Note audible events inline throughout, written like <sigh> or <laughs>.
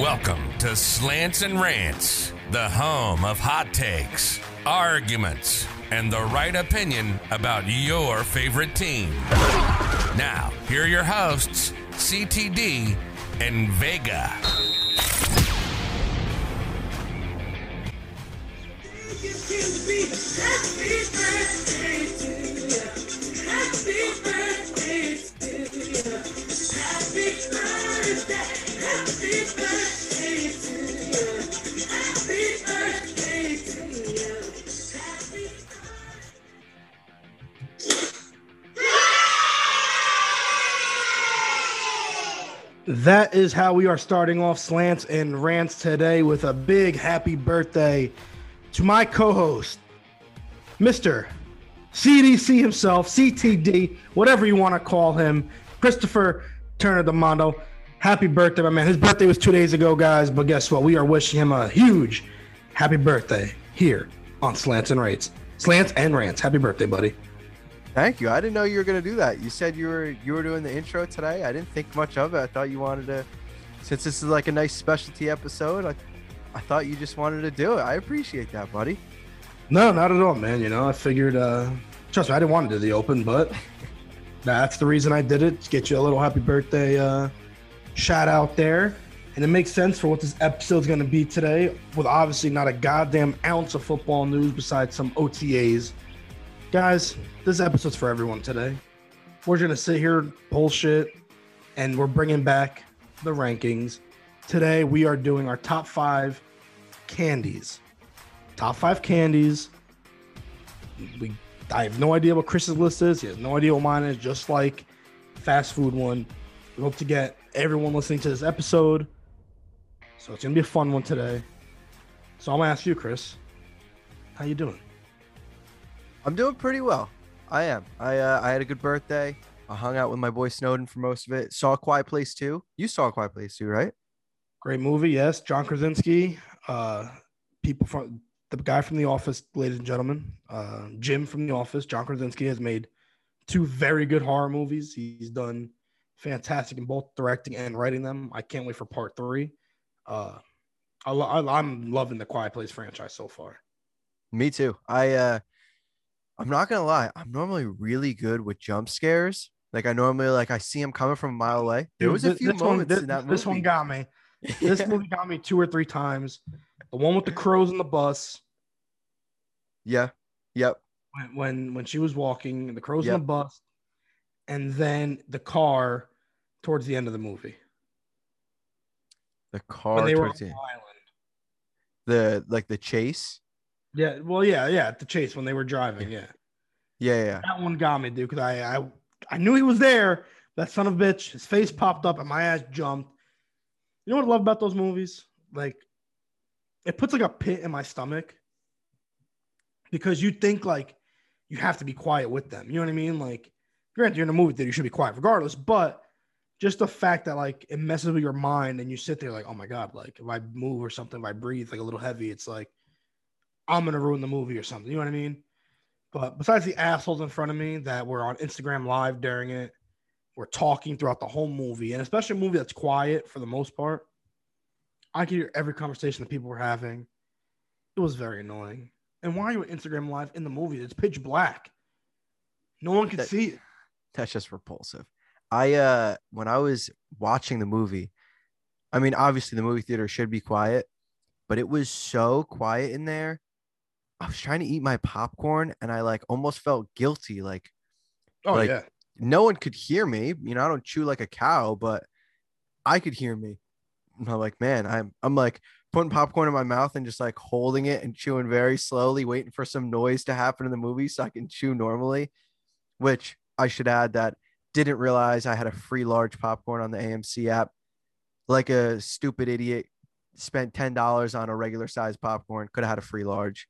Welcome to Slants and Rants, the home of hot takes, arguments, and the right opinion about your favorite team. Now, here are your hosts, CTD and Vega. That is how we are starting off slants and rants today with a big happy birthday to my co-host, Mr. CDC himself, CTD, whatever you want to call him, Christopher Turner D'Amato. Happy birthday, my man. His birthday was two days ago, guys, but guess what? We are wishing him a huge happy birthday here on Slants and Rants. Slants and Rants. Happy birthday, buddy. Thank you. I didn't know you were gonna do that. You said you were you were doing the intro today. I didn't think much of it. I thought you wanted to, since this is like a nice specialty episode. I, I thought you just wanted to do it. I appreciate that, buddy. No, not at all, man. You know, I figured, uh, trust me, I didn't want to do the open, but <laughs> that's the reason I did it to get you a little happy birthday uh, shout out there. And it makes sense for what this episode's going to be today, with obviously not a goddamn ounce of football news besides some OTAs. Guys, this episode's for everyone today. We're going to sit here, bullshit, and we're bringing back the rankings. Today, we are doing our top five candies. Top five candies. We I have no idea what Chris's list is. He has no idea what mine is, just like fast food one. We hope to get everyone listening to this episode. So it's gonna be a fun one today. So I'm gonna ask you, Chris, how you doing? I'm doing pretty well. I am. I uh, I had a good birthday. I hung out with my boy Snowden for most of it. Saw a Quiet Place too. You saw a Quiet Place too, right? Great movie, yes. John Krasinski, uh, people from the guy from The Office, ladies and gentlemen, uh, Jim from The Office. John Krasinski has made two very good horror movies. He's done fantastic in both directing and writing them. I can't wait for part three. Uh, I, I, I'm loving the Quiet Place franchise so far. Me too. I uh, I'm not gonna lie. I'm normally really good with jump scares. Like I normally like I see them coming from a mile away. There was a this- few this one- moments this, in that movie. This one got me. <laughs> This movie got me two or three times. The one with the crows in the bus Yeah. Yep. when when, when she was walking, and the crows in the bus, and then the car towards the end of the movie The when car they were on the the, island. the like the chase. Yeah, well, yeah, yeah, the chase when they were driving. Yeah, Yeah, yeah, that one got me, dude, because I, I I knew he was there. That son of a bitch, his face popped up and my ass jumped. You know what I love about those movies? Like, it puts like a pit in my stomach because you think like you have to be quiet with them. You know what I mean? Like, granted, you're in a movie theater, you should be quiet regardless, but just the fact that like it messes with your mind and you sit there like, oh my god, like if I move or something, if I breathe like a little heavy, it's like I'm gonna ruin the movie or something. You know what I mean? But besides the assholes in front of me that were on Instagram live during it, were talking throughout the whole movie, and especially a movie that's quiet for the most part, I could hear every conversation that people were having. It was very annoying. And why are you on Instagram live in the movie? It's pitch black. No one can That- see it. That's just repulsive. I uh when I was watching the movie, I mean obviously the movie theater should be quiet, but it was so quiet in there. I was trying to eat my popcorn and I like almost felt guilty. Like Oh like- yeah. no one could hear me. You know, I don't chew like a cow, but I could hear me. And I'm like, man, I'm I'm like putting popcorn in my mouth and just like holding it and chewing very slowly, waiting for some noise to happen in the movie so I can chew normally. Which I should add that didn't realize I had a free large popcorn on the AMC app. Like a stupid idiot, spent ten dollars on a regular size popcorn. Could have had a free large.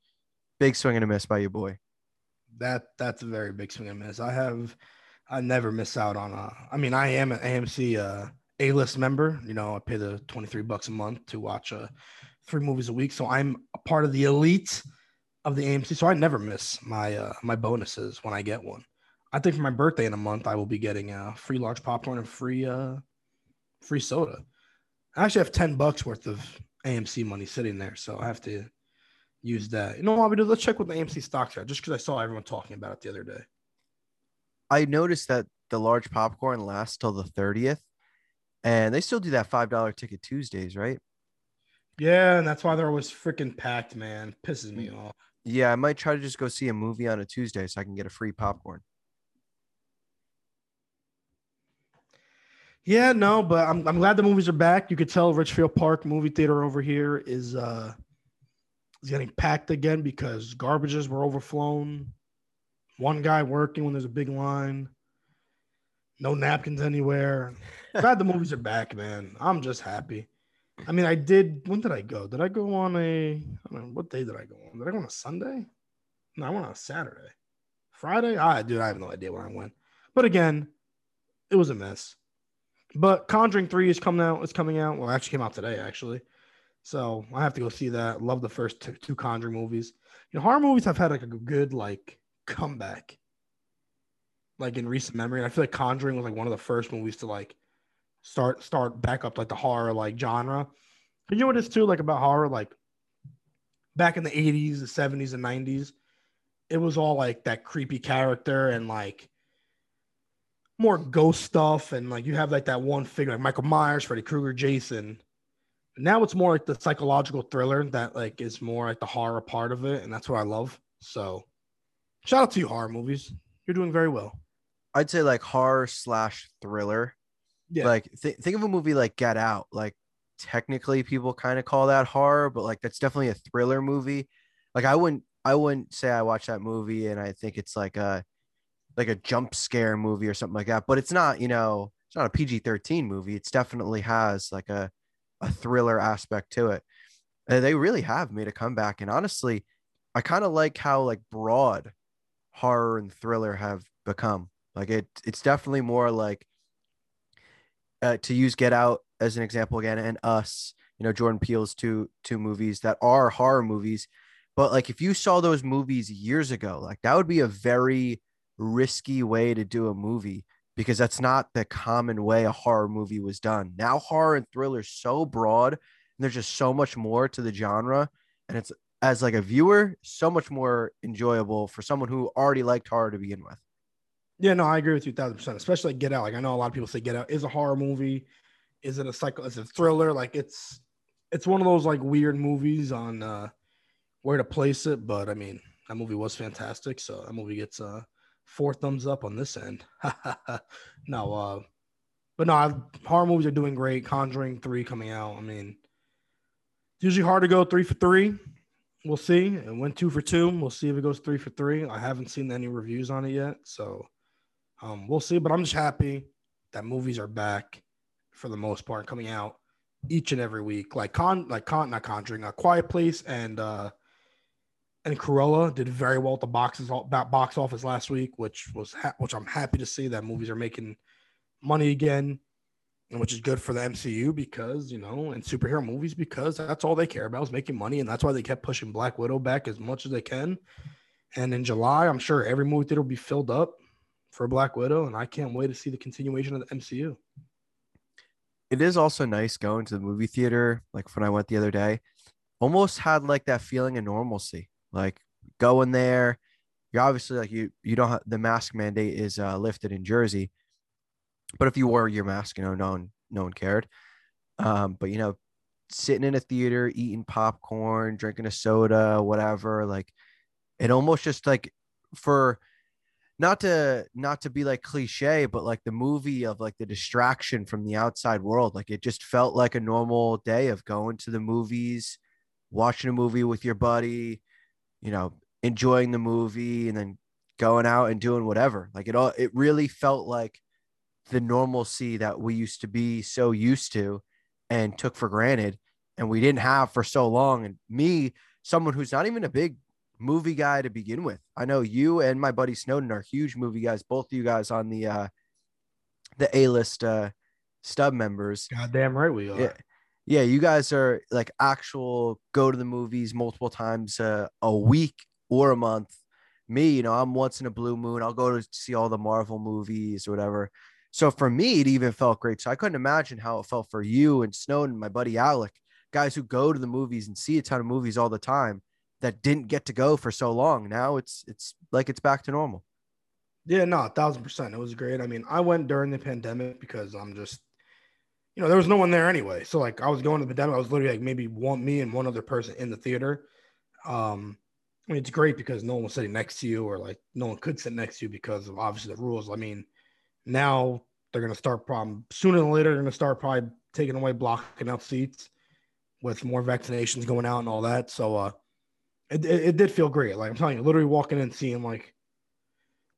Big swing and a miss by your boy. That that's a very big swing and a miss. I have I never miss out on a I mean I am an AMC uh A list member. You know, I pay the 23 bucks a month to watch uh three movies a week. So I'm a part of the elite of the AMC. So I never miss my uh my bonuses when I get one. I think for my birthday in a month I will be getting uh free large popcorn and free uh free soda. I actually have 10 bucks worth of AMC money sitting there. So I have to use that. You know what we do? Let's check what the AMC stocks are just because I saw everyone talking about it the other day. I noticed that the large popcorn lasts till the 30th, and they still do that $5 ticket Tuesdays, right? Yeah, and that's why they're always freaking packed, man. Pisses me off. Yeah, I might try to just go see a movie on a Tuesday so I can get a free popcorn. Yeah, no, but I'm I'm glad the movies are back. You could tell Ridgefield Park movie theater over here is uh is getting packed again because garbages were overflown. One guy working when there's a big line. No napkins anywhere. <laughs> glad the movies are back, man. I'm just happy. I mean, I did. When did I go? Did I go on a? I don't know, what day did I go on? Did I go on a Sunday? No, I went on a Saturday. Friday? I dude, I have no idea when I went. But again, it was a mess. But Conjuring Three is coming out. It's coming out. Well, actually came out today, actually. So I have to go see that. Love the first two, two Conjuring movies. You know, horror movies have had like a good like comeback, like in recent memory. And I feel like Conjuring was like one of the first movies to like start start back up like the horror like genre. But you know what is too like about horror like back in the 80s, the 70s, and 90s, it was all like that creepy character and like more ghost stuff and like you have like that one figure like Michael Myers, Freddy Krueger, Jason. Now it's more like the psychological thriller that like is more like the horror part of it, and that's what I love. So shout out to you, horror movies. You're doing very well. I'd say like horror slash thriller. Yeah. Like th- think of a movie like Get Out. Like technically people kind of call that horror, but like that's definitely a thriller movie. Like I wouldn't I wouldn't say I watch that movie and I think it's like a like a jump scare movie or something like that. But it's not, you know, it's not a PG 13 movie. It's definitely has like a, a thriller aspect to it. And they really have made a comeback. And honestly, I kind of like how like broad horror and thriller have become. Like it, it's definitely more like uh, to use Get Out as an example again, and Us. You know, Jordan Peele's two two movies that are horror movies. But like, if you saw those movies years ago, like that would be a very risky way to do a movie because that's not the common way a horror movie was done. Now horror and thriller is so broad and there's just so much more to the genre and it's as like a viewer so much more enjoyable for someone who already liked horror to begin with. Yeah, no, I agree with you thousand percent. Especially like Get Out. Like I know a lot of people say Get Out is a horror movie. Is it a cycle? Is it a thriller? Like it's it's one of those like weird movies on uh where to place it. But I mean, that movie was fantastic. So that movie gets uh four thumbs up on this end. <laughs> no, uh, but no, horror movies are doing great. Conjuring three coming out. I mean, it's usually hard to go three for three. We'll see. It went two for two. We'll see if it goes three for three. I haven't seen any reviews on it yet, so um, we'll see. But I'm just happy that movies are back for the most part, coming out each and every week. Like con, like con, not Conjuring, a Quiet Place and uh, and Cruella did very well at the boxes box office last week, which was ha- which I'm happy to see that movies are making money again, and which is good for the MCU because you know, and superhero movies because that's all they care about is making money, and that's why they kept pushing Black Widow back as much as they can. And in July, I'm sure every movie theater will be filled up for Black Widow, and I can't wait to see the continuation of the MCU. It is also nice going to the movie theater, like when I went the other day. Almost had like that feeling of normalcy like going there. You're obviously like you you don't have the mask mandate is uh, lifted in Jersey, but if you wore your mask, you know, no one no one cared. Um, but you know, sitting in a theater, eating popcorn, drinking a soda, whatever, like it almost just like for not to not to be like cliche but like the movie of like the distraction from the outside world like it just felt like a normal day of going to the movies watching a movie with your buddy you know, enjoying the movie and then going out and doing whatever. Like it all, it really felt like the normalcy that we used to be so used to and took for granted and we didn't have for so long. And me, someone who's not even a big movie guy to begin with. I know you and my buddy Snowden are huge movie guys, both of you guys on the uh the A-list uh stub members. Goddamn right we are. Yeah yeah, you guys are like actual go to the movies multiple times a week or a month. Me, you know, I'm once in a blue moon. I'll go to see all the Marvel movies or whatever. So for me, it even felt great. So I couldn't imagine how it felt for you and Snowden, my buddy Alec, guys who go to the movies and see a ton of movies all the time that didn't get to go for so long. Now it's it's like it's back to normal. Yeah, no, a thousand percent. It was great. I mean, I went during the pandemic because I'm just, you know, there was no one there anyway. So like, I was going to the demo, I was literally like maybe one me and one other person in the theater. Um, I mean, it's great because no one was sitting next to you, or like no one could sit next to you because of obviously the rules. I mean, now they're gonna start problem sooner than later. They're gonna start probably taking away blocking out seats with more vaccinations going out and all that. So, uh, it, it, it did feel great. Like I'm telling you, literally walking in and seeing like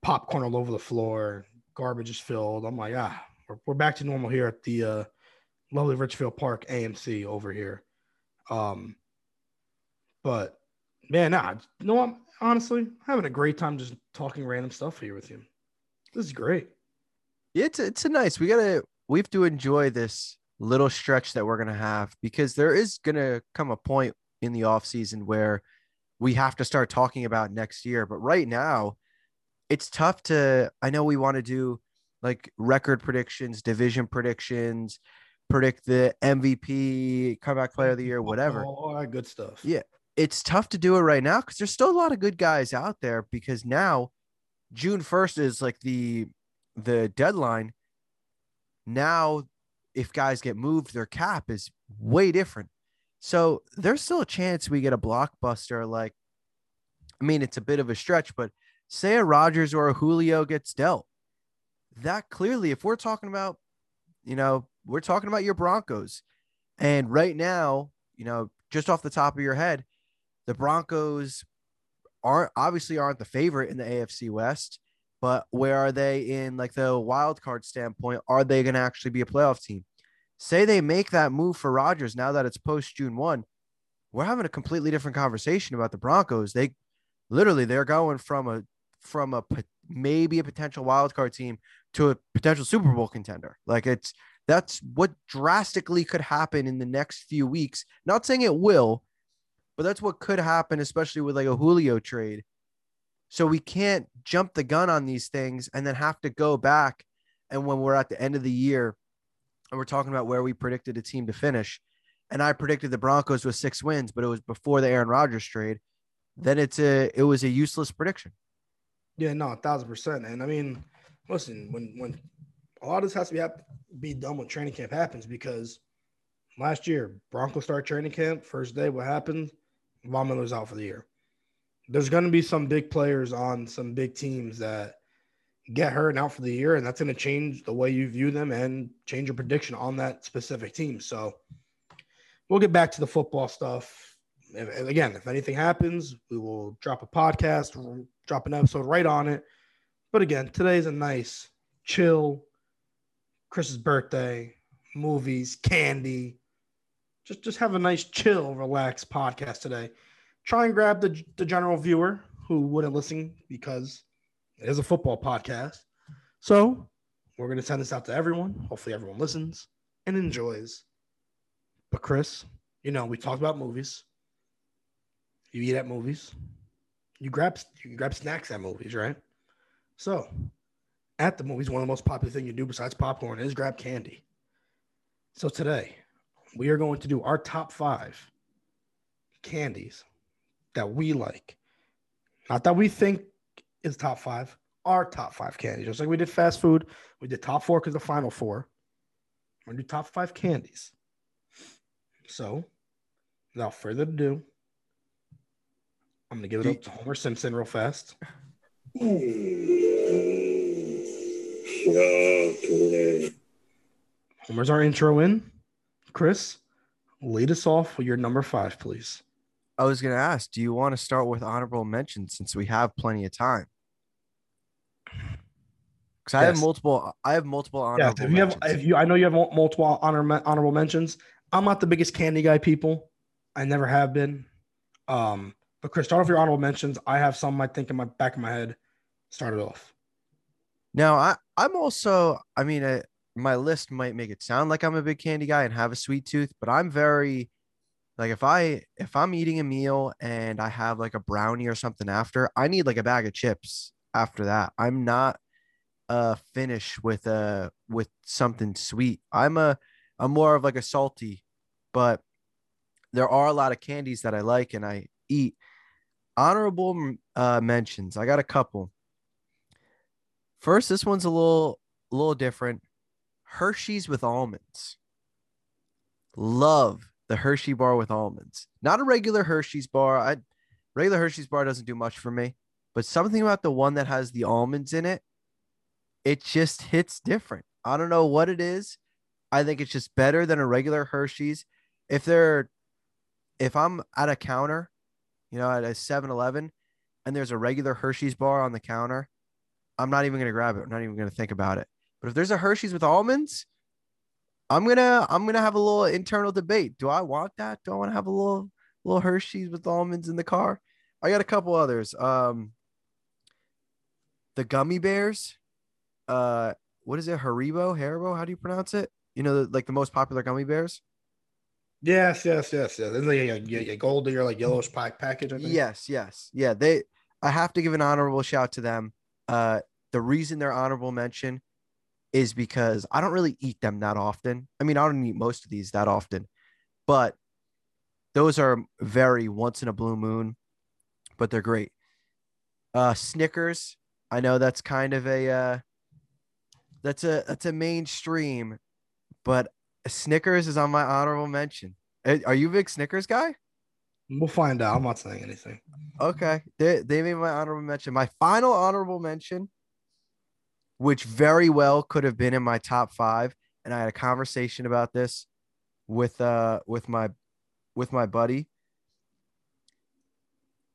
popcorn all over the floor, garbage is filled. I'm like, ah, we're, we're back to normal here at the uh, lovely Ridgefield Park AMC over here. Um, but man, nah, you know what? Honestly, having a great time just talking random stuff here with you. This is great. It's it's a nice. We gotta we have to enjoy this little stretch that we're gonna have because there is gonna come a point in the off season where we have to start talking about next year. But right now, it's tough to I know we want to do like record predictions, division predictions, predict the MVP, comeback player of the year, whatever. All that good stuff. Yeah. It's tough to do it right now because there's still a lot of good guys out there because now June 1st is like the the deadline. Now if guys get moved, their cap is way different. So there's still a chance we get a blockbuster like I mean it's a bit of a stretch, but say a Rodgers or a Julio gets dealt. That clearly, if we're talking about, you know, we're talking about your Broncos. And right now, you know, just off the top of your head, the Broncos aren't obviously aren't the favorite in the AFC West, but where are they in like the wild card standpoint? Are they going to actually be a playoff team? Say they make that move for Rodgers now that it's post June 1, we're having a completely different conversation about the Broncos. They literally they're going from a from a maybe a potential wild card team to a potential Super Bowl contender. Like it's that's what drastically could happen in the next few weeks. Not saying it will, but that's what could happen, especially with like a Julio trade. So we can't jump the gun on these things and then have to go back. And when we're at the end of the year and we're talking about where we predicted a team to finish, and I predicted the Broncos with six wins, but it was before the Aaron Rodgers trade, then it's a it was a useless prediction. Yeah, no, a thousand percent. And I mean, listen, when when a lot of this has to be be done when training camp happens because last year Broncos start training camp first day. What happened? Von Miller's out for the year. There's going to be some big players on some big teams that get hurt and out for the year, and that's going to change the way you view them and change your prediction on that specific team. So we'll get back to the football stuff. Again, if anything happens, we will drop a podcast drop an episode right on it. But again, today's a nice, chill, Chris's birthday, movies, candy. Just just have a nice, chill, relaxed podcast today. Try and grab the, the general viewer who wouldn't listen because it is a football podcast. So we're gonna send this out to everyone. Hopefully everyone listens and enjoys. But Chris, you know, we talked about movies. You eat at movies you grab you grab snacks at movies, right? So at the movies, one of the most popular things you do besides popcorn is grab candy. So today we are going to do our top five candies that we like. Not that we think is top five, our top five candies. Just like we did fast food, we did top four because the final four. We're gonna do top five candies. So without further ado, I'm gonna give it up to Homer Simpson real fast. Homer's our intro in. Chris, lead us off with your number five, please. I was gonna ask, do you want to start with honorable mentions since we have plenty of time? Because I yes. have multiple. I have multiple honorable. Yeah, if you have, if you, I know you have multiple honor, honorable mentions. I'm not the biggest candy guy, people. I never have been. Um, but Chris, start off your honorable mentions. I have some I think in my back of my head. Start it off. Now I I'm also I mean I, my list might make it sound like I'm a big candy guy and have a sweet tooth, but I'm very like if I if I'm eating a meal and I have like a brownie or something after, I need like a bag of chips after that. I'm not uh finish with a with something sweet. I'm a I'm more of like a salty, but there are a lot of candies that I like and I eat. Honorable uh mentions. I got a couple. First, this one's a little a little different. Hershey's with almonds. Love the Hershey bar with almonds. Not a regular Hershey's bar. I regular Hershey's bar doesn't do much for me, but something about the one that has the almonds in it, it just hits different. I don't know what it is. I think it's just better than a regular Hershey's. If they're if I'm at a counter, you know, at a 7-Eleven and there's a regular Hershey's bar on the counter, I'm not even gonna grab it. I'm not even gonna think about it. But if there's a Hershey's with almonds, I'm gonna I'm gonna have a little internal debate. Do I want that? Do I want to have a little little Hershey's with almonds in the car? I got a couple others. Um, the gummy bears. Uh, what is it? Haribo, Haribo. How do you pronounce it? You know, like the most popular gummy bears. Yes, yes, yes, yes. Like a, a gold or like yellowish pack package. I think. Yes, yes, yeah. They. I have to give an honorable shout to them. Uh, the reason they're honorable mention is because I don't really eat them that often. I mean, I don't eat most of these that often, but those are very once in a blue moon, but they're great. Uh, Snickers. I know that's kind of a uh, that's a that's a mainstream, but Snickers is on my honorable mention. Eh, Are you a big Snickers guy? We'll find out. I'm not saying anything. Okay, they they made my honorable mention. My final honorable mention, which very well could have been in my top five, and I had a conversation about this with uh with my with my buddy.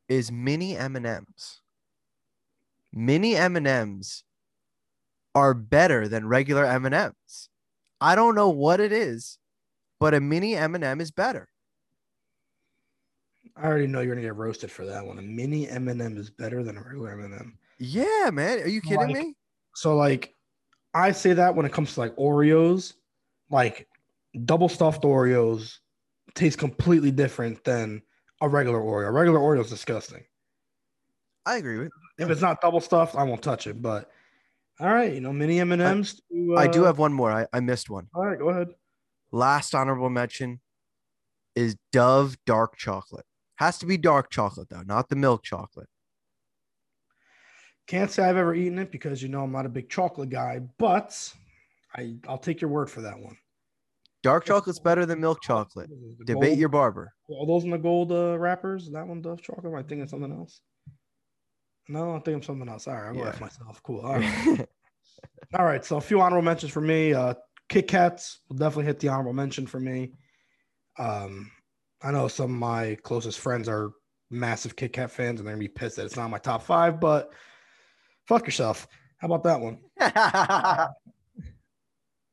Is mini M and M's. Mini M and M's are better than regular M and M's. I don't know what it is, but a mini M and m is better. I already know you're gonna get roasted for that one. A mini M&M is better than a regular M&M. Yeah, man. Are you kidding Like- me? So like, I say that when it comes to like Oreos, like double stuffed Oreos taste completely different than a regular Oreo. A regular Oreo is disgusting. I agree with. If it's not double stuffed, I won't touch it. But all right, you know, mini M and M's. I do uh, have one more. I, I missed one. All right, go ahead. Last honorable mention is Dove dark chocolate. Has to be dark chocolate though, not the milk chocolate. Can't say I've ever eaten it because you know I'm not a big chocolate guy, but I I'll take your word for that one. Dark chocolate's better than milk chocolate. The Debate gold- your barber. Are those in the gold uh, wrappers? That one Dove chocolate? Am I thinking something else? No, I think I'm something else. All right, I'm Yeah. with myself. Cool. All right. <laughs> All right. So a few honorable mentions for me. Uh, Kit Kats will definitely hit the honorable mention for me. Um, I know some of my closest friends are massive Kit Kat fans, and they're gonna be pissed that it's not my top five. But fuck yourself. How about that one? <laughs>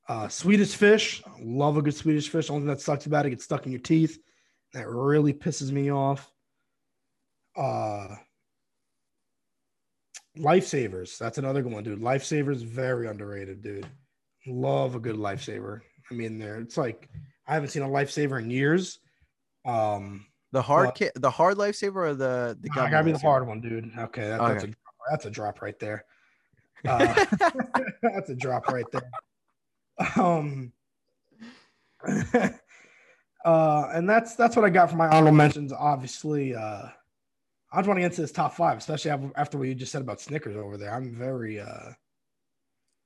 Uh, Swedish fish. Love a good Swedish fish. Only thing that sucks about it gets stuck in your teeth. That really pisses me off. Uh, lifesavers. That's another good one, dude. Lifesavers very underrated, dude. Love a good lifesaver. I mean, there. It's like I haven't seen a lifesaver in years. Um, the hard What? kit, the hard lifesaver or the the I gotta be the hard one, dude. Okay, that, that's a Okay. That's a drop right there. Uh, <laughs> that's a drop right there. Um, <laughs> uh, and that's that's what I got for my honorable mentions. Obviously, uh, I just want to get into this top five, especially after what you just said about Snickers over there. I'm very uh,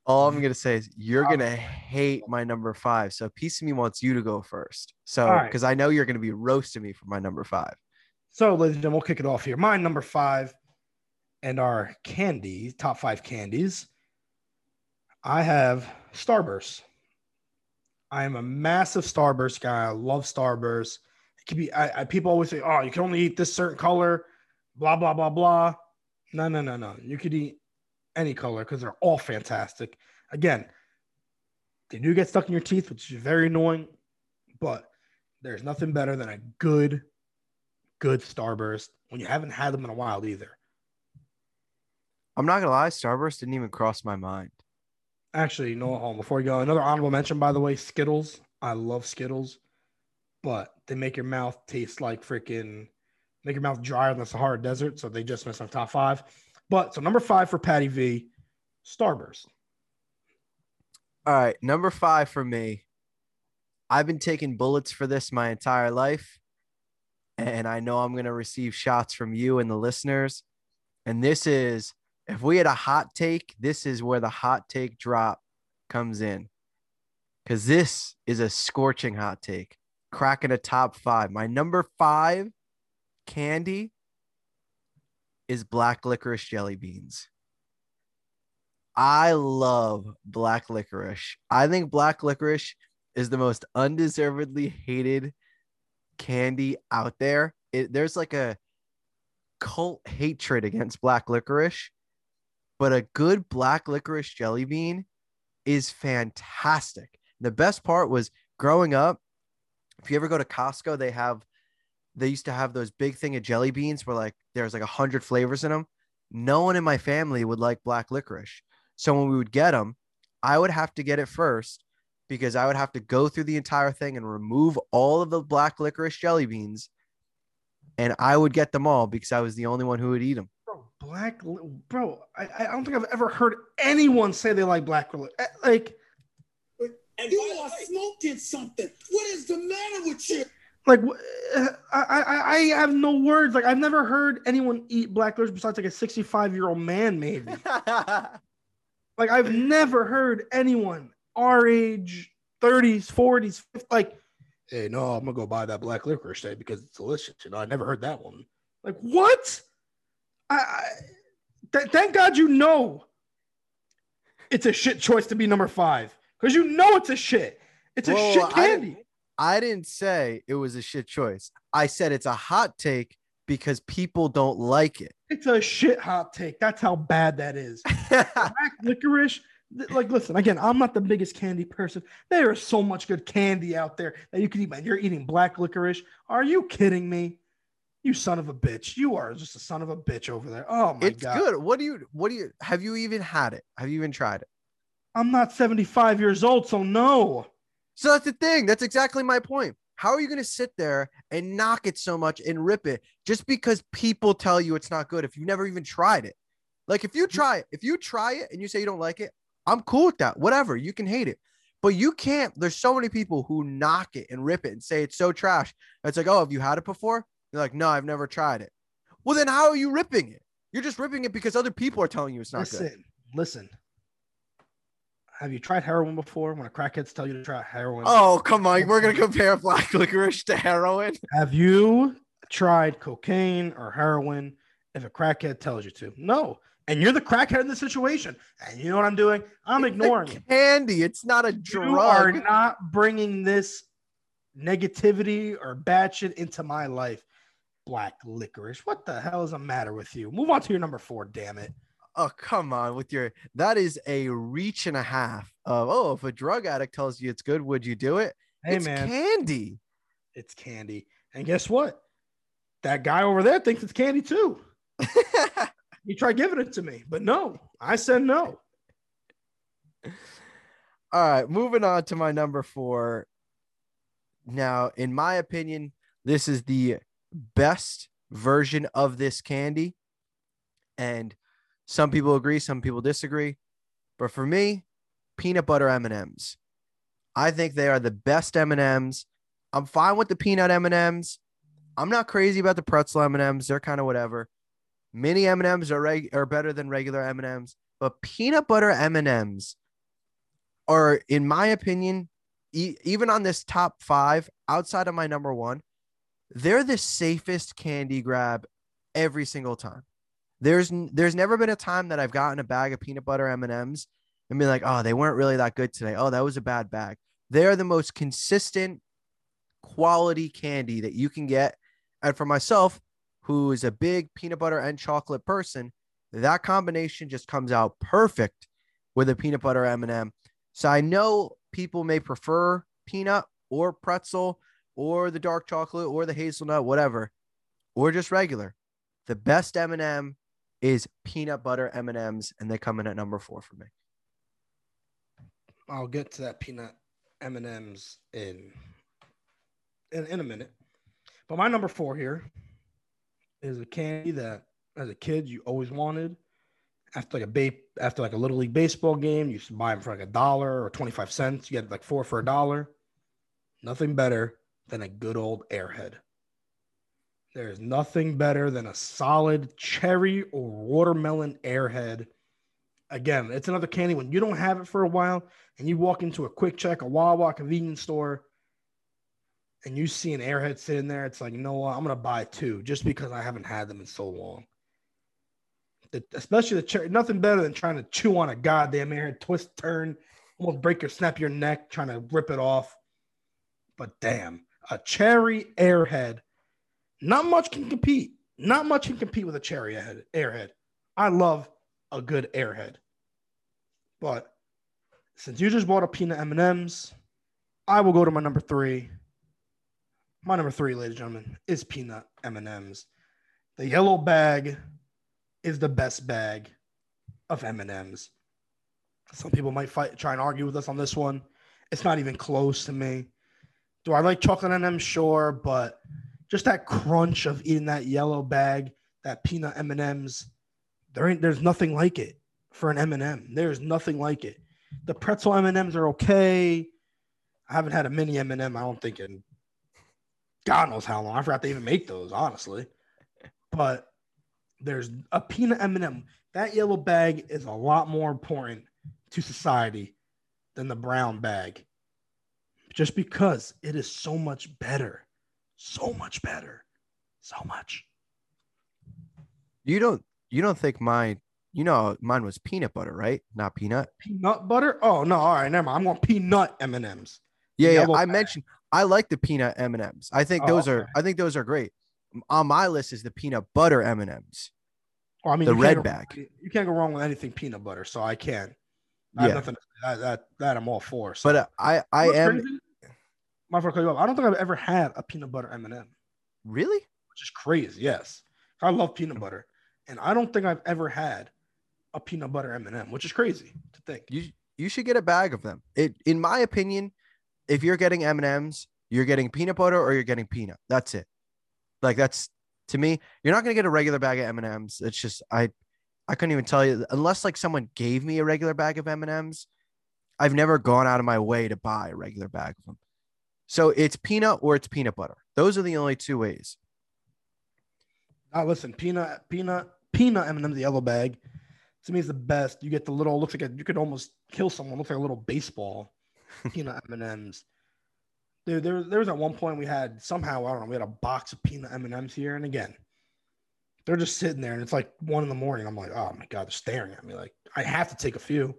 All I'm gonna say is you're gonna hate my number five. So piece of me wants you to go first. So All right. because I know you're gonna be roasting me for my number five. so, ladies and gentlemen, we'll kick it off here. My number five and our candy top five candies. I have Starburst. I am a massive Starburst guy. I love Starburst. It can be. I, I people always say, "Oh, you can only eat this certain color." Blah blah blah blah. No no no no. You could eat any color because they're all fantastic. Again, they do get stuck in your teeth, which is very annoying, but there's nothing better than a good, good Starburst when you haven't had them in a while either. I'm not gonna lie, Starburst didn't even cross my mind. Actually, no, on. Before we go, another honorable mention, by the way, Skittles. I love Skittles, but they make your mouth taste like freaking, make your mouth drier than the Sahara Desert. So they just missed on top five. But so number five for Patty V, Starburst. All right, number five for me. I've been taking bullets for this my entire life, and I know I'm gonna receive shots from you and the listeners. And this is if we had a hot take, this is where the hot take drop comes in. Cause this is a scorching hot take, cracking a top five. My number five candy is black licorice jelly beans. I love black licorice. I think black licorice is the most undeservedly hated candy out there. It, there's like a cult hatred against black licorice, but a good black licorice jelly bean is fantastic. The best part was growing up. If you ever go to Costco, they have they used to have those big thing of jelly beans where like there's like a hundred flavors in them. No one in my family would like black licorice. So when we would get them, I would have to get it first because I would have to go through the entire thing and remove all of the black licorice jelly beans. And I would get them all because I was the only one who would eat them. Bro, black, bro. I, I don't think I've ever heard anyone say they like black. li- eh, Like, And you are smoking something. What is the matter with you? like eh, I, I, I have no words. Like, I've never heard anyone eat black licorice besides like a 65 year old man, maybe. <laughs> Like, I've never heard anyone our age, 30s, 40s, 50, like, hey, no, I'm gonna go buy that black licorice today because it's delicious. You know, I never heard that one. Like, what? I, I th- thank God you know it's a shit choice to be number five because you know it's a shit. It's a shit I candy. didn't- I didn't say it was a shit choice. I said it's a hot take because people don't like it. It's a shit hot take. That's how bad that is. <laughs> black licorice. Like, listen, again, I'm not the biggest candy person. There is so much good candy out there that you can eat. Man, you're eating black licorice. Are you kidding me? You son of a bitch. You are just a son of a bitch over there. Oh my it's god. It's good. What do you what do you have you even had it? Have you even tried it? I'm not 75 years old, so no. So that's the thing. That's exactly my point. How are you going to sit there and knock it so much and rip it just because people tell you it's not good if you've never even tried it? Like if you try it, if you try it and you say you don't like it, I'm cool with that. Whatever, you can hate it. But you can't. There's so many people who knock it and rip it and say it's so trash. It's like, oh, have you had it before? You're like, no, I've never tried it. Well, then how are you ripping it? You're just ripping it because other people are telling you it's not listen, good. listen. Have you tried heroin before? When a crackheads tell you to try heroin. Oh, come on. We're going to compare black <laughs> licorice to heroin. Have you tried cocaine or heroin if a crackhead tells you to? No. And you're the crackhead in the situation. And you know what I'm doing? I'm It's ignoring you. candy. It's not a drug. You are not bringing this negativity or bad shit into my life. Black licorice. What the hell is the matter with you? Move on to your number four, damn it. Oh, come on with your that is a reach and a half of oh, if a drug addict tells you it's good, would you do it? Hey it's man, candy. it's candy. And guess what? That guy over there thinks it's candy too. <laughs> He tried giving it to me, but no, I said no. All right, moving on to my number four. Now, in my opinion, this is the best version of this candy. And some people agree, some people disagree. But for me, peanut butter M&Ms. I think they are the best M&Ms. I'm fine with the peanut M&Ms. I'm not crazy about the pretzel M&Ms. They're kind of whatever. Mini M&Ms are reg- are better than regular M&Ms, but peanut butter M&Ms are, in my opinion, e- even on this top five, outside of my number one, they're the safest candy grab every single time. There's there's never been a time that I've gotten a bag of peanut butter M&Ms and been like, oh, they weren't really that good today. Oh, that was a bad bag. They're the most consistent quality candy that you can get. And for myself, who is a big peanut butter and chocolate person, that combination just comes out perfect with a peanut butter M&M. So I know people may prefer peanut or pretzel or the dark chocolate or the hazelnut, whatever, or just regular. The best M&M is peanut butter M&Ms, and they come in at number four for me. I'll get to that peanut M and M's in, in in a minute. But my number four here is a candy that, as a kid, you always wanted, after like a ba- after like a little league baseball game. You used to buy them for like a dollar or twenty five cents. You get like four for a dollar. Nothing better than a good old airhead. There is nothing better than a solid cherry or watermelon airhead. Again, it's another candy when you don't have it for a while and you walk into a QuickChek, a Wawa convenience store, and you see an airhead sitting there. It's like, you know what? I'm going to buy two just because I haven't had them in so long. The, especially the cherry, nothing better than trying to chew on a goddamn airhead, twist, turn, almost break your, snap your neck, trying to rip it off. But damn, a cherry airhead not much can compete. Not much can compete with a cherry airhead. I love a good airhead. But since you just bought a peanut M&Ms, I will go to my number three. My number three, ladies and gentlemen, is peanut M&Ms. The yellow bag is the best bag of M&Ms. Some people might fight, try and argue with us on this one. It's not even close to me. Do I like chocolate M&Ms? Sure, but just that crunch of eating that yellow bag, that peanut M and M's. There ain't there's nothing like it for an M and m There's nothing like it. The pretzel M and M's are okay. I haven't had a mini M&M, I don't think in God knows how long. I forgot to even make those, honestly. But there's a peanut M and m That yellow bag is a lot more important to society than the brown bag, just because it is so much better so much better. So much. You don't you don't think mine you know mine was peanut butter, right? Not peanut. Peanut butter? Oh no, all right, never mind. I'm going peanut M&Ms. Yeah, yeah. I mentioned I like the peanut M&Ms. I think oh, those okay. are I think those are great. On my list is the peanut butter M&Ms. Well, I mean, the red bag. you can't go wrong with anything peanut butter, so I can. I yeah. nothing that, that, that I'm all for. So. But uh, I I am crazy? my friend, I don't think I've ever had a peanut butter M&M. Really? Which is crazy. Yes, I love peanut butter, and I don't think I've ever had a peanut butter M&M, which is crazy to think. You you should get a bag of them. It, in my opinion, if you're getting M&Ms, you're getting peanut butter or you're getting peanut. That's it. Like that's to me, you're not gonna get a regular bag of M&Ms. It's just I I couldn't even tell you unless like someone gave me a regular bag of M&Ms. I've never gone out of my way to buy a regular bag of them. So it's peanut or it's peanut butter. Those are the only two ways. Now listen, peanut, peanut, peanut M&M's the yellow bag, to me is the best. You get the little, looks like a, you could almost kill someone. Looks like a little baseball. <laughs> peanut M&Ms. Dude, there, there was at one point we had somehow I don't know we had a box of peanut M&Ms here, and again, they're just sitting there, and it's like one in the morning. I'm like, oh my god, they're staring at me. Like I have to take a few.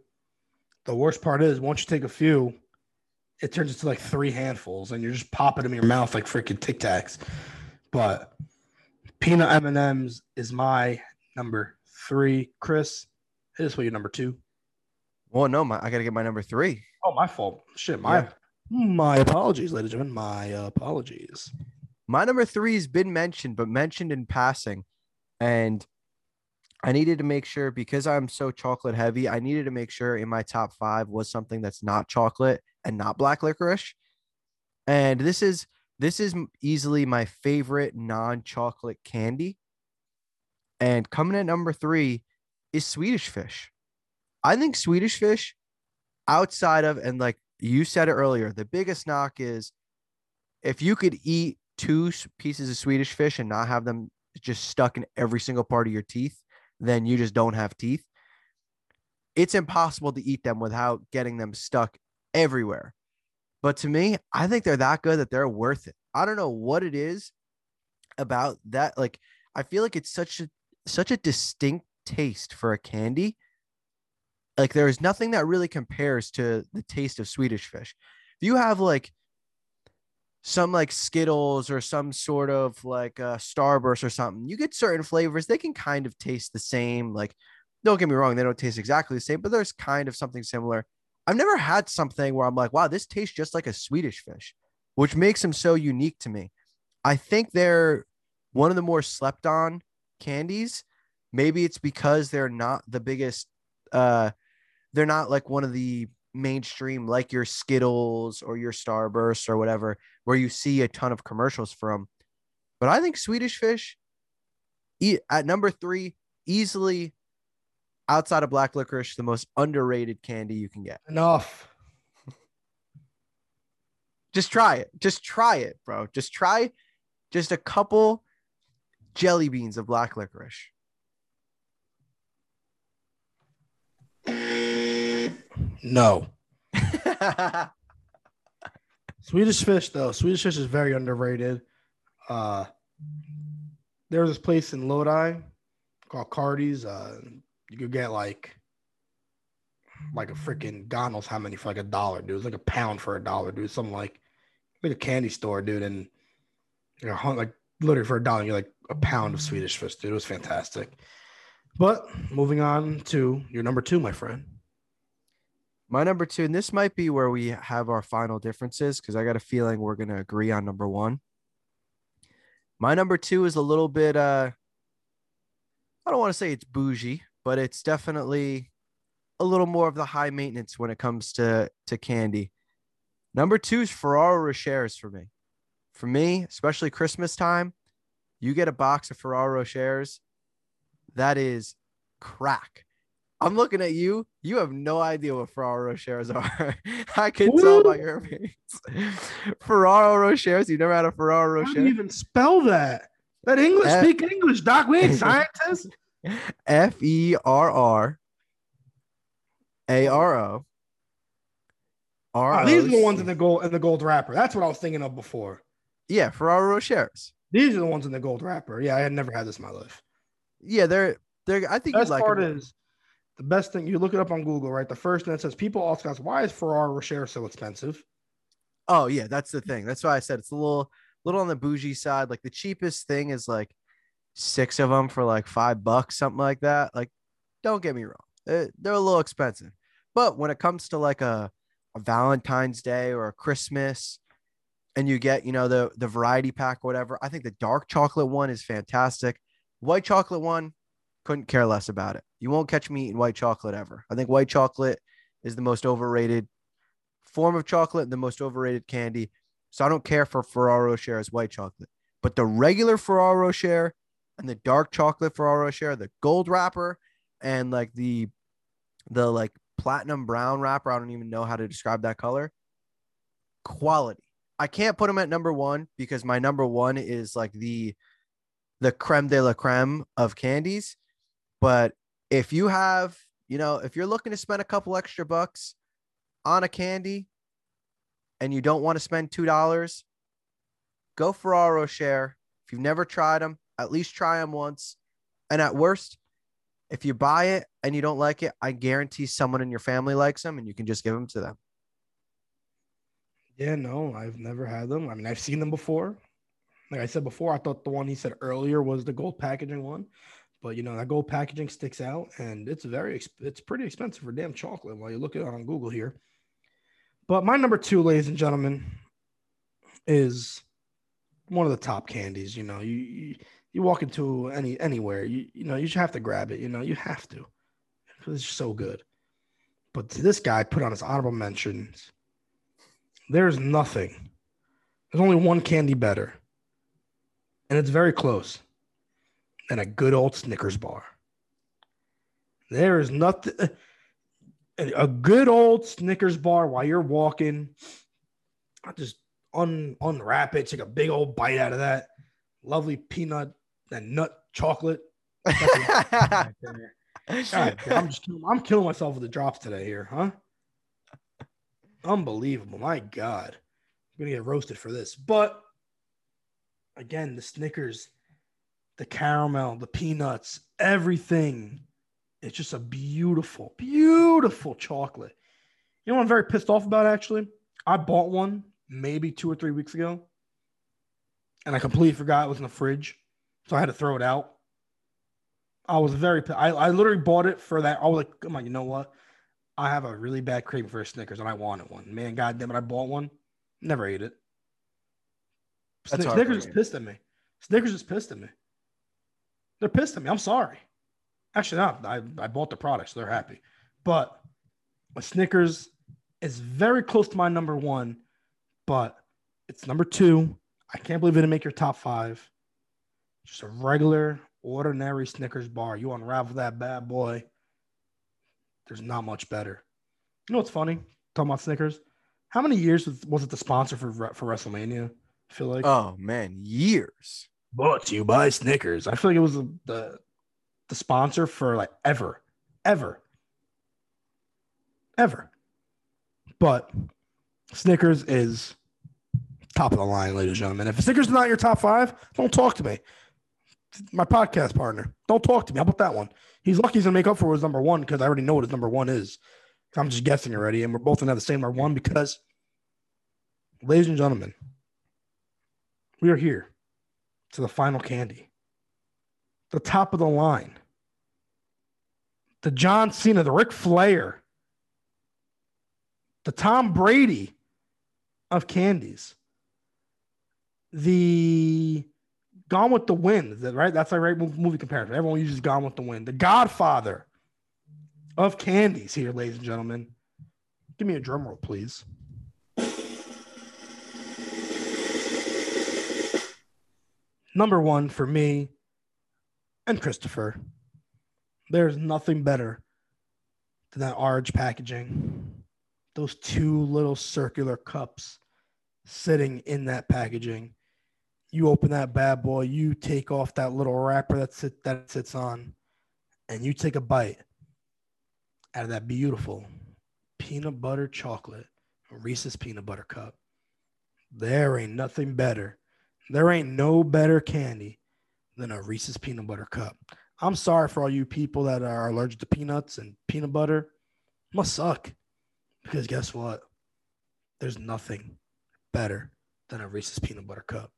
The worst part is once you take a few, it turns into like three handfuls, and you're just popping them in your mouth like freaking Tic Tacs. But peanut M and M's is my number three. Chris, hit us with your number two. Well, no, my, I got to get my number three. Oh, my fault. Shit, my yeah. my apologies, ladies and gentlemen. My apologies. My number three has been mentioned, but mentioned in passing, and I needed to make sure because I'm so chocolate heavy. I needed to make sure in my top five was something that's not chocolate and not black licorice. And this is this is easily my favorite non-chocolate candy. And coming at number three is Swedish fish. I think Swedish fish, outside of and like you said it earlier, the biggest knock is if you could eat two pieces of Swedish fish and not have them just stuck in every single part of your teeth, then you just don't have teeth. It's impossible to eat them without getting them stuck everywhere. But to me, I think they're that good that they're worth it. I don't know what it is about that. Like, I feel like it's such a such a distinct taste for a candy. Like there is nothing that really compares to the taste of Swedish fish. If you have like some like Skittles or some sort of like a Starburst or something, you get certain flavors. They can kind of taste the same. Like, don't get me wrong, they don't taste exactly the same, but there's kind of something similar. I've never had something where I'm like, wow, this tastes just like a Swedish fish, which makes them so unique to me. I think they're one of the more slept on candies. Maybe it's because they're not the biggest, uh, they're not like one of the mainstream, like your Skittles or your Starburst or whatever, where you see a ton of commercials from. But I think Swedish fish at number three, easily outside of black licorice, the most underrated candy you can get. Enough. Just try it. Just try it, bro. Just try just a couple jelly beans of black licorice. No. <laughs> Swedish fish, though. Swedish fish is very underrated. Uh, there was this place in Lodi called Cardi's. Uh, you could get like like a freaking God knows how many for like a dollar, dude. It's like a pound for a dollar, dude. Something like like a candy store, dude. And you know, like literally for a dollar, you're like a pound of Swedish fish, dude. It was fantastic. But moving on to your number two, my friend. My number two, and this might be where we have our final differences because I got a feeling we're going to agree on number one. My number two is a little bit, uh, I don't want to say it's bougie, but it's definitely a little more of the high maintenance when it comes to, to candy. Number two is Ferraro Rochers for me. For me, especially Christmas time, you get a box of Ferraro Rochers. That is crack. I'm looking at you. You have no idea what Ferraro Rochers <laughs> are. I can tell by your face. Ferraro Rochers. You never had a Ferraro How do you Rocher? even spell that? That English, F- speak English, Doc. We ain't <laughs> scientists. F E R R A R O. R Oh, these are the ones in the gold in the gold wrapper. That's what I was thinking of before. Yeah, Ferraro Rochers. These are the ones in the gold wrapper. Yeah, I had never had this in my life. Yeah, they're they're. I think Best like part them. is the best thing. You look it up on Google, right? The first thing that says people ask why is Ferraro Rocher so expensive? Oh yeah, that's the thing. That's why I said it's a little little on the bougie side. Like the cheapest thing is like six of them for like five bucks, something like that. Like, don't get me wrong, they're, they're a little expensive. But when it comes to like a, a Valentine's Day or a Christmas, and you get you know the the variety pack, whatever, I think the dark chocolate one is fantastic. White chocolate one, couldn't care less about it. You won't catch me eating white chocolate ever. I think white chocolate is the most overrated form of chocolate, the most overrated candy. So I don't care for Ferraro Rocher as white chocolate, but the regular Ferraro Rocher and the dark chocolate Ferraro Rocher, the gold wrapper, and like the the like platinum brown wrapper. I don't even know how to describe that color. Quality. I can't put them at number one because my number one is like the the creme de la creme of candies. But if you have, you know, if you're looking to spend a couple extra bucks on a candy and you don't want to spend two dollars, go Ferraro share. If you've never tried them, at least try them once. And at worst, if you buy it and you don't like it, I guarantee someone in your family likes them and you can just give them to them. Yeah, no, I've never had them. I mean, I've seen them before. Like I said before, I thought the one he said earlier was the gold packaging one, but you know that gold packaging sticks out, and it's very it's pretty expensive for damn chocolate. While you look it on Google here, but my number two, ladies and gentlemen, is one of the top candies. You know, you you, you walk into any anywhere, you you know, you just have to grab it. You know, you have to because it's so good. But this guy put on his honorable mentions. There's nothing. There's only one candy better, and it's very close. Than a good old Snickers bar. There is nothing. A good old Snickers bar while you're walking. I just un unwrap it, take a big old bite out of that. Lovely peanut and nut chocolate. I'm just killing, I'm killing myself with the drops today here, huh? Unbelievable. My God. I'm gonna get roasted for this. But again, the Snickers, the caramel, the peanuts, everything. It's just a beautiful, beautiful chocolate. You know what I'm very pissed off about actually? I bought one maybe two or three weeks ago. And I completely forgot it was in the fridge. So I had to throw it out. I was very, I, I literally bought it for that. I was like, come on, you know what? I have a really bad craving for Snickers and I wanted one. Man, goddamn it, I bought one. Never ate it. That's Snickers is pissed at me. Snickers is pissed at me. They're pissed at me. I'm sorry. Actually, not. I, I bought the product, so they're happy. But Snickers is very close to my number one, but it's number two. I can't believe it didn't make your top five. Just a regular, ordinary Snickers bar. You unravel that bad boy. There's not much better. You know what's funny? Talking about Snickers. How many years was, was it the sponsor for for WrestleMania? I feel like Oh man, years. Brought to you by Snickers. I feel like it was the the, the sponsor for like ever, ever, ever. But Snickers is top of the line, ladies and gentlemen. If Snickers is not your top five, don't talk to me. My podcast partner, don't talk to me. How about that one? He's lucky he's gonna make up for his number one because I already know what his number one is. I'm just guessing already, and we're both gonna have the same number one because, ladies and gentlemen, we are here to the final candy, the top of the line, the John Cena, the Ric Flair, the Tom Brady of candies, the Gone with the Wind, right? That's the right movie comparison. Everyone uses Gone with the Wind, the Godfather of candies here, ladies and gentlemen. Give me a drum roll, please. Number one for me and Christopher. There's nothing better than that orange packaging. Those two little circular cups sitting in that packaging. You open that bad boy, you take off that little wrapper that sit, that sits on, and you take a bite out of that beautiful peanut butter chocolate Reese's peanut butter cup. There ain't nothing better. There ain't no better candy than a Reese's peanut butter cup. I'm sorry for all you people that are allergic to peanuts and peanut butter. It must suck. Because guess what? There's nothing better than a Reese's peanut butter cup.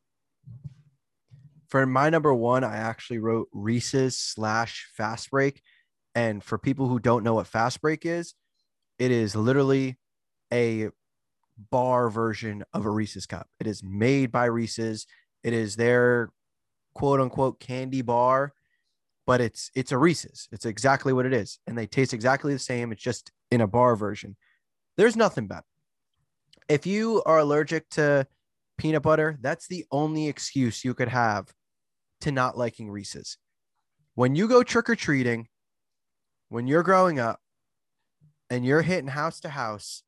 For my number one, I actually wrote Reese's slash Fast Break. And for people who don't know what Fast Break is, it is literally a bar version of a Reese's cup. It is made by Reese's. It is their quote unquote candy bar, but it's it's a Reese's. It's exactly what it is, and they taste exactly the same. It's just in a bar version. There's nothing better. If you are allergic to peanut butter, that's the only excuse you could have to not liking Reese's. When you go trick or treating, when you're growing up and you're hitting house to house,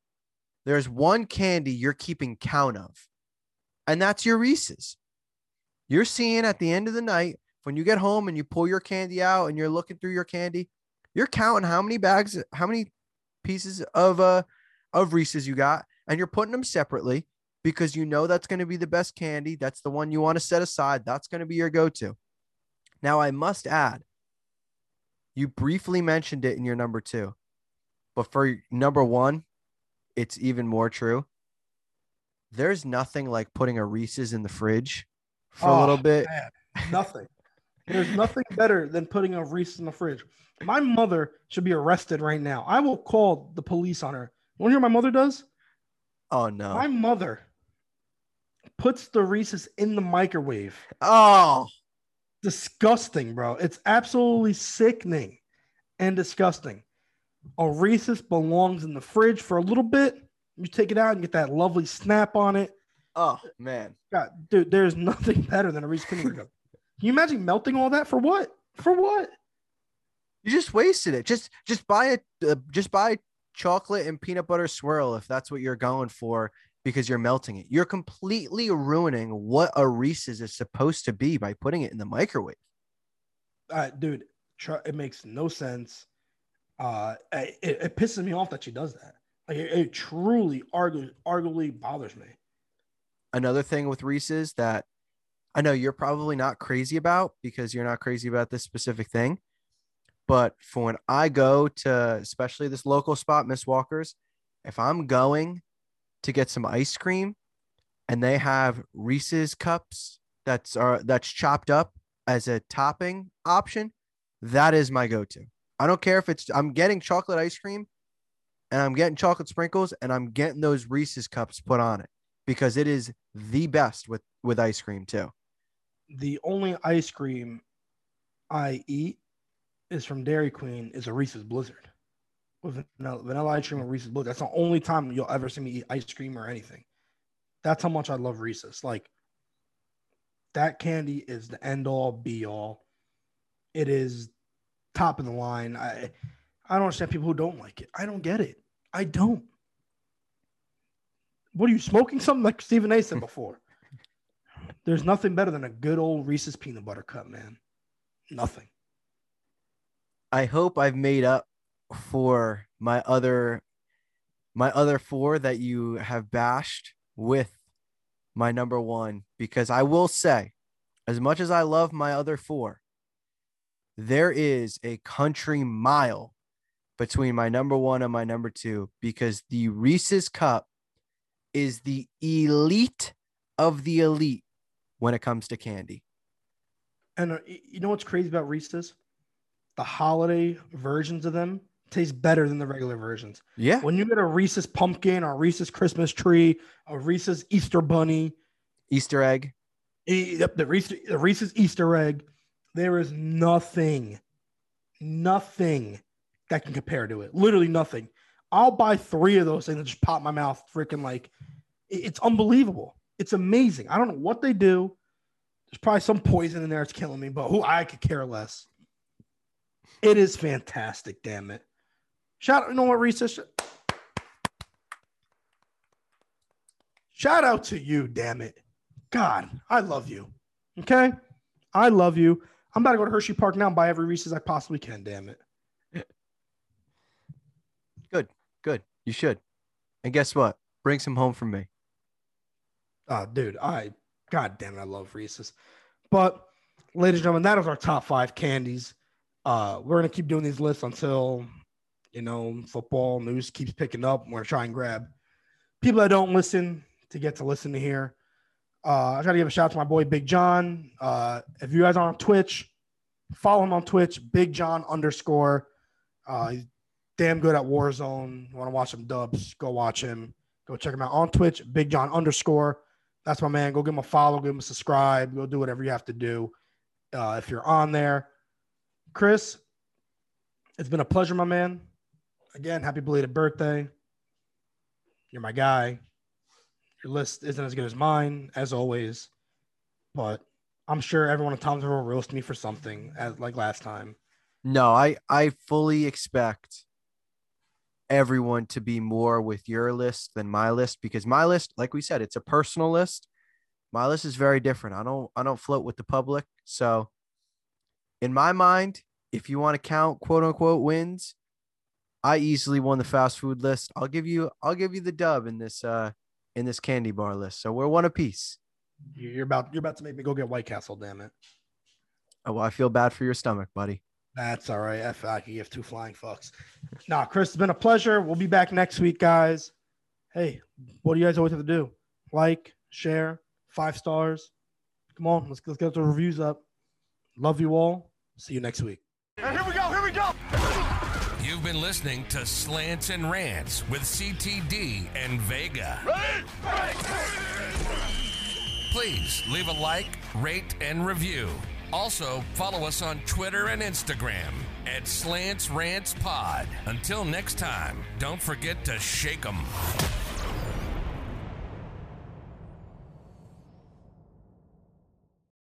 there's one candy you're keeping count of, and that's your Reese's. You're seeing at the end of the night when you get home and you pull your candy out and you're looking through your candy, you're counting how many bags, how many pieces of uh of Reese's you got, and you're putting them separately because you know that's going to be the best candy. That's the one you want to set aside. That's going to be your go-to. Now, I must add, you briefly mentioned it in your number two, but for number one, it's even more true. There's nothing like putting a Reese's in the fridge for a little Oh, bit. man, nothing. There's nothing better than putting a Reese's in the fridge. My mother should be arrested right now. I will call the police on her. You want to hear what my mother does? Oh no. My mother puts the Reese's in the microwave. oh, Disgusting, bro. It's absolutely sickening and disgusting. A Reese's belongs in the fridge for a little bit. You take it out and get that lovely snap on it. Oh man. God, dude, there's <laughs> nothing better than a Reese's peanut butter cup. Can you imagine melting all that for what? For what? You just wasted it. Just just buy a uh, just buy chocolate and peanut butter swirl if that's what you're going for because you're melting it. You're completely ruining what a Reese's is supposed to be by putting it in the microwave. Uh, dude, it makes no sense. Uh, it, it pisses me off that she does that. Like, it, it truly, argu- arguably bothers me. Another thing with Reese's that I know you're probably not crazy about because you're not crazy about this specific thing. But for when I go to especially this local spot, Miss Walker's, if I'm going to get some ice cream and they have Reese's cups that's are that's chopped up as a topping option, that is my go-to. I don't care if it's I'm getting chocolate ice cream and I'm getting chocolate sprinkles and I'm getting those Reese's cups put on it because it is the best with with ice cream too. The only ice cream I eat is from Dairy Queen is a Reese's Blizzard with vanilla, vanilla ice cream or Reese's Blizzard. That's the only time you'll ever see me eat ice cream or anything. That's how much I love Reese's. Like that candy is the end all be all. It is top of the line. I I don't understand people who don't like it. I don't get it. I don't. What are you smoking something like Stephen A said <laughs> before? There's nothing better than a good old Reese's peanut butter cup, man. Nothing. I hope I've made up for my other my other four that you have bashed with my number one because I will say, as much as I love my other four, there is a country mile between my number one and my number two because the Reese's Cup is the elite of the elite when it comes to candy. And uh, you know what's crazy about Reese's? The holiday versions of them taste better than the regular versions. Yeah. When you get a Reese's pumpkin or a Reese's Christmas tree, a Reese's Easter bunny, Easter egg. e- the Reese's, the Reese's Easter egg, there is nothing, nothing that can compare to it. Literally nothing. I'll buy three of those things and just pop my mouth, freaking like it's unbelievable. It's amazing. I don't know what they do. There's probably some poison in there. It's killing me, but who I could care less. It is fantastic. Damn it. Shout out, you know what, Reese's? Shout out to you, damn it. God, I love you. Okay? I love you. I'm about to go to Hershey Park now and buy every Reese's I possibly can, damn it. Good. You should. And guess what? Bring some home for me. Oh, dude, I god damn it, I love Reese's. But ladies and gentlemen, that is our top five candies. Uh, we're gonna keep doing these lists until you know football news keeps picking up. We're gonna try and grab people that don't listen to get to listen to here. Uh, I gotta give a shout out to my boy Big John. Uh, if you guys are on Twitch, follow him on Twitch, Big John underscore. Uh, he's damn good at Warzone. Want to watch some dubs? Go watch him. Go check him out on Twitch, Big John underscore. That's my man. Go give him a follow, give him a subscribe. Go do whatever you have to do uh, if you're on there. Chris, it's been a pleasure, my man. Again, happy belated birthday. You're my guy. Your list isn't as good as mine, as always, but I'm sure everyone at Tom's will roast me for something, as like last time. No, I I fully expect everyone to be more with your list than my list because my list, like we said, it's a personal list. My list is very different. I don't I don't float with the public. So in my mind, if you want to count quote unquote wins, I easily won the fast food list. I'll give you I'll give you the dub in this uh in this candy bar list. So we're one apiece. You're about you're about to make me go get White Castle, damn it. Oh, well, I feel bad for your stomach, buddy. That's all right. F I can give two flying fucks. Nah, Chris, it's been a pleasure. We'll be back next week, guys. Hey, what do you guys always have to do? Like, share, five stars. Come on, let's, let's get the reviews up. Love you all. See you next week. And here we go. Here we go. You've been listening to Slants and Rants with CTD and Vega. Please leave a like, rate, and review. Also, follow us on Twitter and Instagram at Slants Rants Pod. Until next time, don't forget to shake 'em.